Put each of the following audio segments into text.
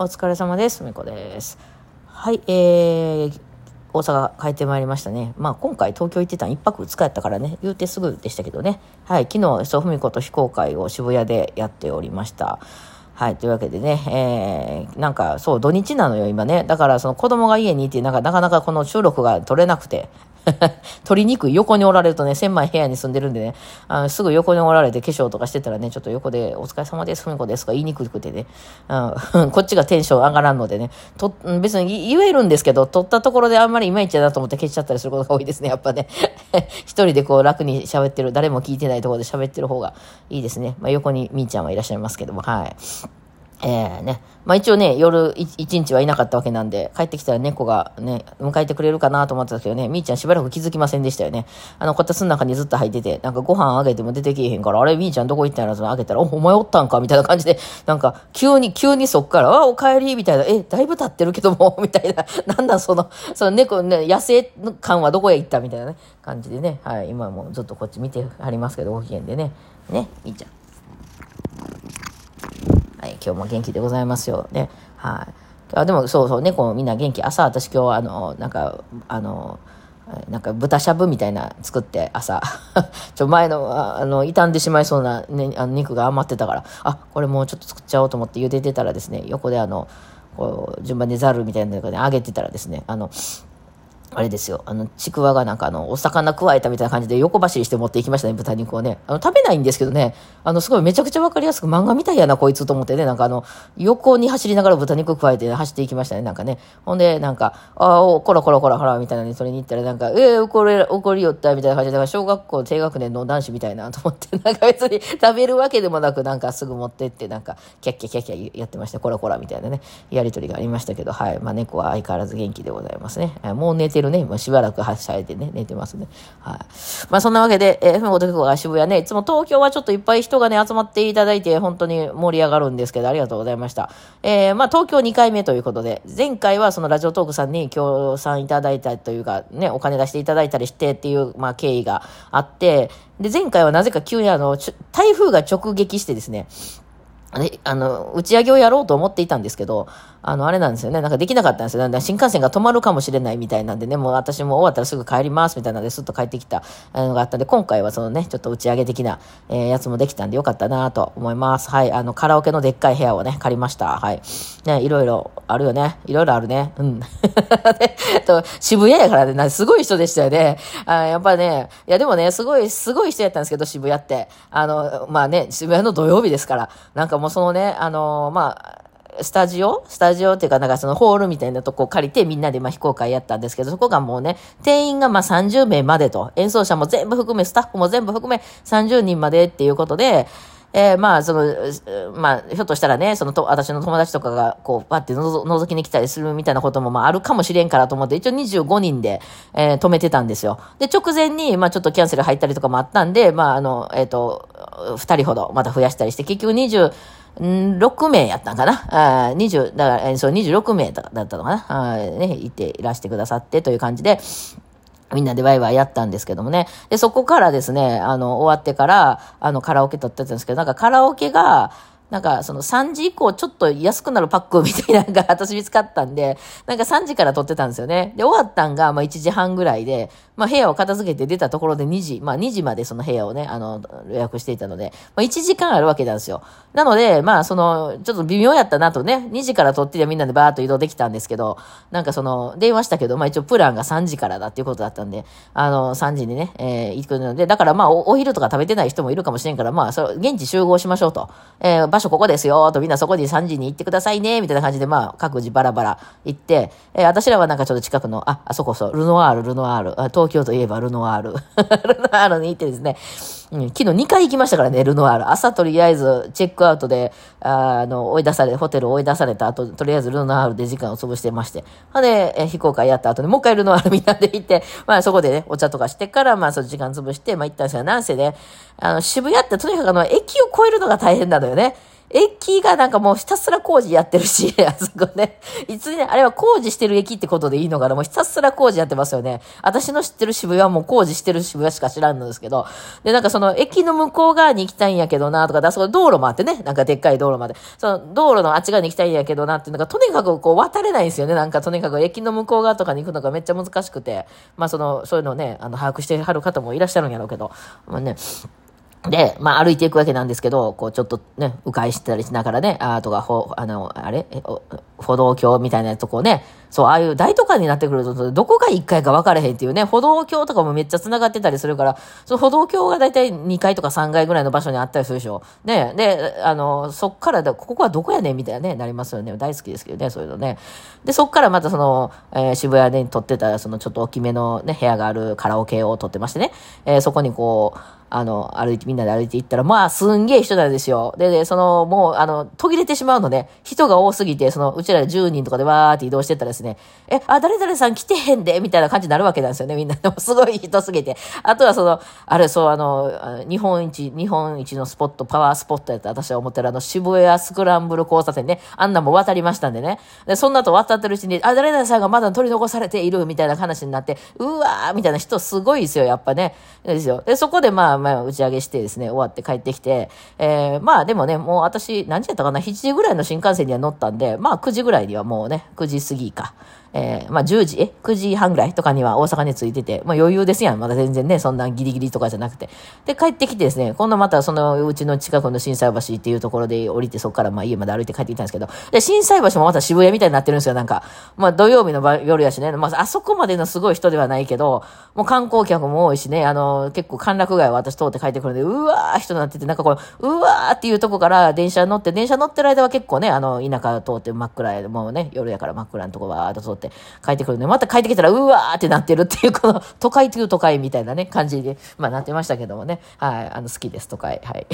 お疲れ様です。みこです。はい、えー、大阪帰ってまいりましたね。まあ今回東京行ってたん1泊2日やったからね、言うてすぐでしたけどね。はい、昨日、そうふみこと非公開を渋谷でやっておりました。はい。というわけでね、えー、なんか、そう、土日なのよ、今ね。だから、その子供が家にいて、なんか、なかなかこの収録が取れなくて、取りにくい横におられるとね、狭い部屋に住んでるんでね、あのすぐ横におられて化粧とかしてたらね、ちょっと横で、お疲れ様です、ふみこですとか言いにくくてね、こっちがテンション上がらんのでね、と別に言えるんですけど、撮ったところであんまりいまいちやなと思って消しちゃったりすることが多いですね、やっぱね。一人でこう楽に喋ってる、誰も聞いてないところで喋ってる方がいいですね。まあ、横にみーちゃんはいらっしゃいますけども、はい。ええー、ね。まあ一応ね、夜一日はいなかったわけなんで、帰ってきたら猫がね、迎えてくれるかなと思ってたけどね、みーちゃんしばらく気づきませんでしたよね。あの、こたつの中にずっと入ってて、なんかご飯あげても出てけえへんから、あれ、みーちゃんどこ行ったんやろとあげたら、お、お前おったんかみたいな感じで、なんか、急に、急にそっから、あ、お帰りみたいな、え、だいぶ経ってるけども、みたいな、なんだその、その猫ね、野生感はどこへ行ったみたいなね、感じでね、はい、今もずっとこっち見てはりますけど、ご機嫌でね、ね、みーちゃん。はい、今日も元気でございますよ。ね。はい。あでもそうそう、猫みんな元気。朝私今日あの、なんか、あの、なんか豚しゃぶみたいな作って朝 ちょ前のあの傷んでしまいそうな、ね、あの肉が余ってたからあこれもうちょっと作っちゃおうと思って茹でてたらですね横であのこう順番でざるみたいなので揚げてたらですねあのあれですよ。あの、ちくわがなんかあの、お魚加えたみたいな感じで横走りして持っていきましたね、豚肉をね。あの、食べないんですけどね、あの、すごいめちゃくちゃわかりやすく漫画みたいやな、こいつと思ってね、なんかあの、横に走りながら豚肉加えて、走っていきましたね、なんかね。ほんで、なんか、あお、こらこらこらほら、みたいなにそれに行ったらなんか、えー、怒り、怒りよった、みたいな感じで、だか小学校低学年の男子みたいなと思って、なんか別に食べるわけでもなく、なんかすぐ持ってって、なんか、キャッキャキャッキャやってました、こらこらみたいなね、やりとりがありましたけど、はい。まあ、猫は相変わらず元気でございますね。もう寝てるね、もうしばらくく発射れてね、寝てますね。はい。まあそんなわけで、えー、FM ごとくが渋谷ね、いつも東京はちょっといっぱい人がね、集まっていただいて、本当に盛り上がるんですけど、ありがとうございました。えー、まあ東京2回目ということで、前回はそのラジオトークさんに協賛いただいたというか、ね、お金出していただいたりしてっていう、まあ経緯があって、で、前回はなぜか急にあの、台風が直撃してですね、あの、打ち上げをやろうと思っていたんですけど、あの、あれなんですよね。なんかできなかったんですよ。新幹線が止まるかもしれないみたいなんでね、もう私も終わったらすぐ帰りますみたいなんで、すっと帰ってきたのがあったんで、今回はそのね、ちょっと打ち上げ的な、えー、やつもできたんでよかったなと思います。はい。あの、カラオケのでっかい部屋をね、借りました。はい。ね、いろいろあるよね。いろいろあるね。うん。と渋谷やからね、すごい人でしたよね。あやっぱね、いやでもね、すごい、すごい人やったんですけど、渋谷って。あの、まあね、渋谷の土曜日ですから、なんかもうそのね、あの、まあ、スタジオ？スタジオっていうか、なんかそのホールみたいなとこを借りてみんなでまあ非公開やったんですけど、そこがもうね、定員がまあ30名までと、演奏者も全部含め、スタッフも全部含め30人までっていうことで、えー、まあ、その、まあ、ひょっとしたらね、そのと、私の友達とかが、こう、パってのぞ覗きに来たりするみたいなことも、まあ、あるかもしれんからと思って、一応25人で、えー、止めてたんですよ。で、直前に、まあ、ちょっとキャンセル入ったりとかもあったんで、まあ、あの、えっ、ー、と、2人ほど、また増やしたりして、結局20、6名やったんかな？あ ?20、だから、そう、26名だったのかな？あね、いていらしてくださってという感じで、みんなでワイワイやったんですけどもね。で、そこからですね、あの、終わってから、あの、カラオケ撮ってたんですけど、なんかカラオケが、なんかその3時以降ちょっと安くなるパックみたいなのが私見つかったんで、なんか3時から撮ってたんですよね。で、終わったんがまあ1時半ぐらいで、まあ部屋を片付けて出たところで2時、まあ2時までその部屋をね、あの、予約していたので、まあ1時間あるわけなんですよ。なので、まあその、ちょっと微妙やったなとね、2時から撮ってりゃみんなでバーっと移動できたんですけど、なんかその、電話したけど、まあ一応プランが3時からだっていうことだったんで、あの、3時にね、えー、行くので、だからまあお昼とか食べてない人もいるかもしれんから、まあそ現地集合しましょうと。えー場所ここですよ、とみんなそこに3時に行ってくださいね、みたいな感じで、まあ、各自バラバラ行って、えー、私らはなんかちょっと近くの、あ、あそこそう、ルノワール、ルノワール、東京といえばルノワール、ルノワールに行ってですね、うん、昨日2回行きましたからね、ルノワール。朝とりあえずチェックアウトで、あの、追い出され、ホテル追い出された後、とりあえずルノワールで時間を潰してまして。ほんで、え非公開やった後に、もう一回ルノワール みんなで行って、まあそこでね、お茶とかしてから、まあその時間潰して、まあ行ったんですが、なんせね、あの、渋谷ってとにかくあの、駅を越えるのが大変なのよね。駅がなんかもうひたすら工事やってるし、あそこね。いつね、あれは工事してる駅ってことでいいのかなもうひたすら工事やってますよね。私の知ってる渋谷はもう工事してる渋谷しか知らんのですけど。で、なんかその駅の向こう側に行きたいんやけどなとか、あそこ道路もあってね、なんかでっかい道路まで。その道路のあっち側に行きたいんやけどなっていうのが、とにかくこう渡れないんですよね。なんかとにかく駅の向こう側とかに行くのがめっちゃ難しくて。まあその、そういうのをね、あの、把握してはる方もいらっしゃるんやろうけど。まあね、で、まあ歩いていくわけなんですけど、こうちょっとね、迂回したりしながらね、あとか、ほ、あの、あれ？歩道橋みたいなとこね、そう、ああいう大都会になってくると、どこが1階か分かれへんっていうね、歩道橋とかもめっちゃ繋がってたりするから、その歩道橋がだいたい2階とか3階ぐらいの場所にあったりするでしょ。ね、で、あの、そっからだ、ここはどこやねんみたいなね、なりますよね。大好きですけどね、そういうのね。で、そっからまたその、えー、渋谷で撮ってた、そのちょっと大きめのね、部屋があるカラオケを撮ってましてね、えー、そこにこう、あの、歩いて、みんなで歩いていったら、まあ、すんげえ人なんですよ。で、で、その、もう、あの、途切れてしまうのね、人が多すぎて、その、うちら10人とかでわーって移動してたらですね、え、あ、誰々さん来てへんで、みたいな感じになるわけなんですよね、みんな。でも、すごい人すぎて。あとは、その、あれ、そう、あの、日本一、日本一のスポット、パワースポットやって私は思ってる、あの、渋谷スクランブル交差点ね、あんなも渡りましたんでね。で、そんなと渡ってるうちに、あ、誰々さんがまだ取り残されている、みたいな話になって、うわー、みたいな人すごいですよ、やっぱね。ですよ。で、そこで、まあ、まあ、打ち上げして、てですね、終わって帰ってきて、えー、まあでもね、もう私、何時やったかな、7時ぐらいの新幹線には乗ったんで、まあ9時ぐらいにはもうね、9時過ぎか。えー、まあ10時、え ?9 時半ぐらいとかには大阪に着いてて、まあ余裕ですやん。まだ全然ね、そんなギリギリとかじゃなくて。で、帰ってきてですね、今度またそのうちの近くの震災橋っていうところで降りて、そこからまあ家まで歩いて帰ってきたんですけど、で、震災橋もまた渋谷みたいになってるんですよ、なんか。まあ土曜日の夜やしね、まああそこまでのすごい人ではないけど、もう観光客も多いしね、あの、結構歓楽街を私通って帰ってくるんで、うわー人になってて、なんかこう、うわーっていうとこから電車乗って、電車乗ってる間は結構ね、あの、田舎通って真っ暗や、もうね、夜やから真っ暗なとこわーっと通って帰ってくるんで、また帰ってきたら、うわーってなってるっていう、この、都会という都会みたいなね、感じで、まあなってましたけどもね。はい、あの、好きです、都会。はい。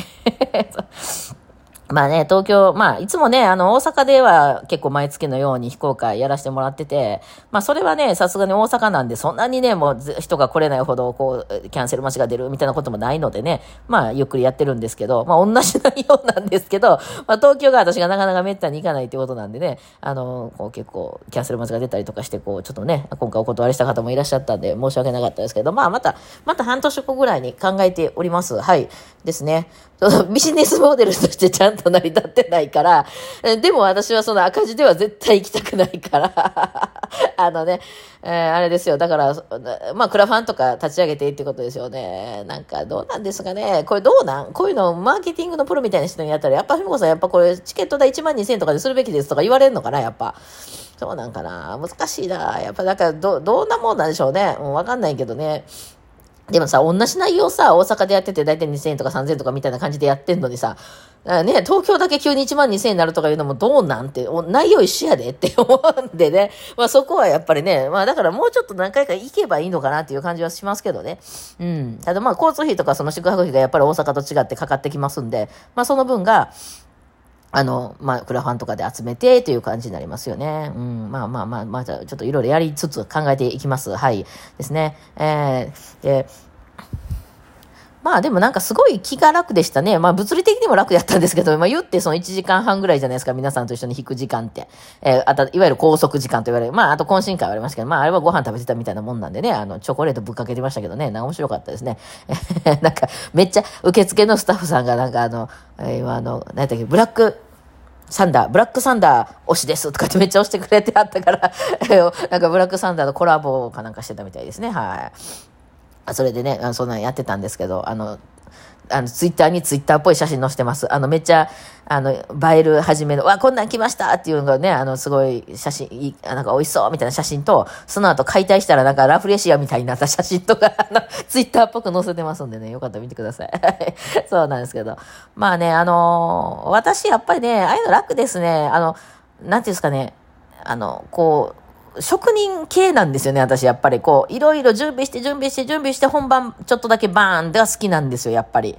まあね、東京、まあ、いつもね、あの、大阪では結構毎月のように非公開やらせてもらってて、まあ、それはね、さすがに大阪なんで、そんなにね、もう人が来れないほど、こう、キャンセル待ちが出るみたいなこともないのでね、まあ、ゆっくりやってるんですけど、まあ、同じ内容なんですけど、まあ、東京が私がなかなか滅多に行かないってことなんでね、あの、こう結構、キャンセル待ちが出たりとかして、こう、ちょっとね、今回お断りした方もいらっしゃったんで、申し訳なかったですけど、まあ、また、また半年後ぐらいに考えております。はい。ですね。ビジネスモデルとしてちゃんと成り立ってないから、でも私はその赤字では絶対行きたくないから あのね、えー、あれですよ。だから、まあ、クラファンとか立ち上げていいってことですよね。なんか、どうなんですかね。これどうなん？こういうの、マーケティングのプロみたいな人にやったら、やっぱ、ふみこさん、やっぱこれ、チケット代1万2000円とかでするべきですとか言われるのかな、やっぱ。そうなんかな。難しいな。やっぱ、だか、ど、どんなもんなんでしょうね。もうわかんないけどね。でもさ、同じ内容さ、大阪でやってて大体2000円とか3000円とかみたいな感じでやってんのにさ、ね、東京だけ急に1万2000円になるとかいうのもどうなんて、内容一緒やでって思うんでね。まあそこはやっぱりね、まあだからもうちょっと何回か行けばいいのかなっていう感じはしますけどね。うん。ただまあ交通費とかその宿泊費がやっぱり大阪と違ってかかってきますんで、まあその分が、あの、まあ、クラファンとかで集めてという感じになりますよね。うん、まあまあまあ、まあ、ちょっといろいろやりつつ考えていきます。はい。ですね。えー、で、まあでもなんかすごい気が楽でしたね。まあ物理的にも楽やったんですけど、まあ言ってその1時間半ぐらいじゃないですか、皆さんと一緒に弾く時間って。えー、あと、いわゆる拘束時間と言われる。まああと懇親会はありましたけど、まああれはご飯食べてたみたいなもんなんでね、あの、チョコレートぶっかけてましたけどね、な面白かったですね。なんか、めっちゃ受付のスタッフさんがなんかあの、え、あの、何やったっけ、ブラック、サンダー、ブラックサンダー推しですとかって めっちゃ推してくれてあったから なんかブラックサンダーのコラボかなんかしてたみたいですね。はい。それでね、あのそんなんやってたんですけど、あの、あの、ツイッターにツイッターっぽい写真載せてます。あの、めっちゃ、あの、映える始めの、わ、こんなん来ましたっていうのがね、あの、すごい写真、いなんか美味しそうみたいな写真と、その後解体したらなんかラフレシアみたいになった写真とか、あの、ツイッターっぽく載せてますんでね、よかったら見てください。そうなんですけど。まあね、あの私やっぱりね、ああいうの楽ですね。あの、なんていうんですかね、あの、こう、職人系なんですよね、私、やっぱりこう、いろいろ準備して準備して準備して本番ちょっとだけバーンが好きなんですよ、やっぱり。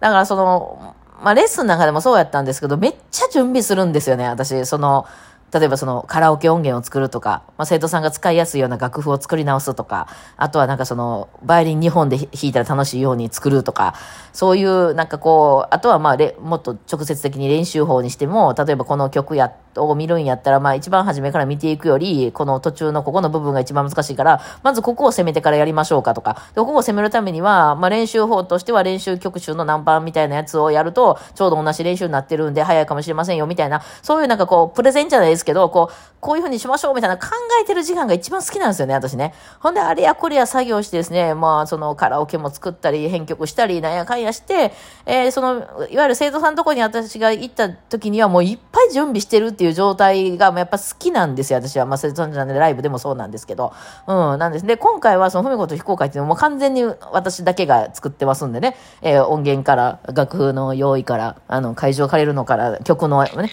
だからその、まあ、レッスンの中でもそうやったんですけど、めっちゃ準備するんですよね、私。その、例えばそのカラオケ音源を作るとか、まあ、生徒さんが使いやすいような楽譜を作り直すとか、あとはなんかその、バイオリン2本で弾いたら楽しいように作るとか、そういうなんかこう、あとはまあもっと直接的に練習法にしても、例えばこの曲や、を見るんやったら、まあ一番初めから見ていくより、この途中のここの部分が一番難しいから、まずここを攻めてからやりましょうかとか、でここを攻めるためには、まあ練習法としては練習曲集の何番みたいなやつをやると、ちょうど同じ練習になってるんで早いかもしれませんよみたいな、そういうなんかこう、プレゼンじゃないですけど、こう、こういうふうにしましょうみたいな考えてる時間が一番好きなんですよね、私ね。ほんで、あれやこれや作業してですね、まあ、そのカラオケも作ったり、編曲したり、なんやかんやして、えー、その、いわゆる生徒さんのとこに私が行った時にはもういっぱい準備してるっていう状態が、やっぱ好きなんですよ、私は。まあ、生徒さんじゃないライブでもそうなんですけど。うん、なんです。で、今回はその、ふみこと非公開っていうのも完全に私だけが作ってますんでね、えー、音源から、楽譜の用意から、あの、会場借りるのから、曲のね、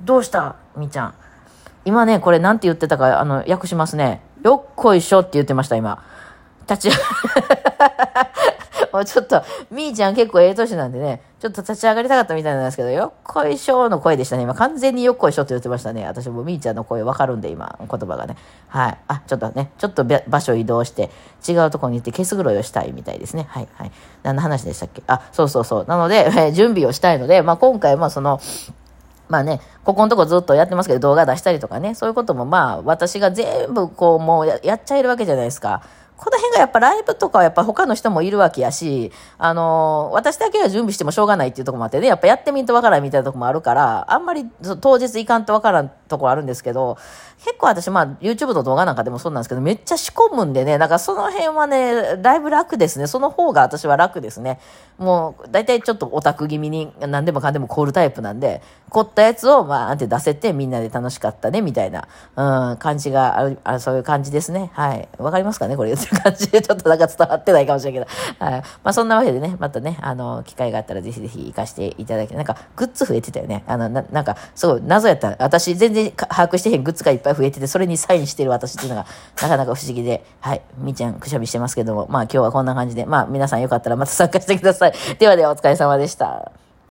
どうした？みーちゃん。今ね、これなんて言ってたか、あの、訳しますね。よっこいしょって言ってました、今。立ち、もうちょっと、みーちゃん結構ええ年なんでね、ちょっと立ち上がりたかったみたいなんですけど、よっこいしょの声でしたね。今完全によっこいしょって言ってましたね。私もみーちゃんの声わかるんで、今、言葉がね。はい。あ、ちょっとね、ちょっと場所移動して、違うとこに行って消す黒いをしたいみたいですね。はい、はい。何の話でしたっけ？あ、そうそうそう。なので、えー、準備をしたいので、まあ今回もその、まあね、ここのとこずっとやってますけど、動画出したりとかね、そういうこともまあ、私が全部こう、もうやっちゃえるわけじゃないですか。この辺がやっぱライブとかはやっぱ他の人もいるわけやし、あのー、私だけが準備してもしょうがないっていうとこもあってね、やっぱやってみんとわからんみたいなとこもあるから、あんまり当日行かんとわからんとこあるんですけど、結構私まあ YouTube の動画なんかでもそうなんですけど、めっちゃ仕込むんでね、だかその辺はね、だいぶ楽ですね。その方が私は楽ですね。もう、大体ちょっとオタク気味に何でもかんでも凍るタイプなんで、凝ったやつをまあって出せてみんなで楽しかったね、みたいな、うん、感じがある、あそういう感じですね。はい。わかりますかねこれ言って感じで。ちょっとなんか伝わってないかもしれないけど。はい。まあそんなわけでね、またね、あの、機会があったらぜひぜひ行かせていただき、なんかグッズ増えてたよね。あの、ななんか、すごい謎やった。私全然把握してへんグッズがいっぱい増えてて、それにサインしてる私っていうのが、なかなか不思議で、はい。みーちゃんくしゃみしてますけども、まあ今日はこんな感じで、まあ皆さんよかったらまた参加してください。ではではお疲れ様でした。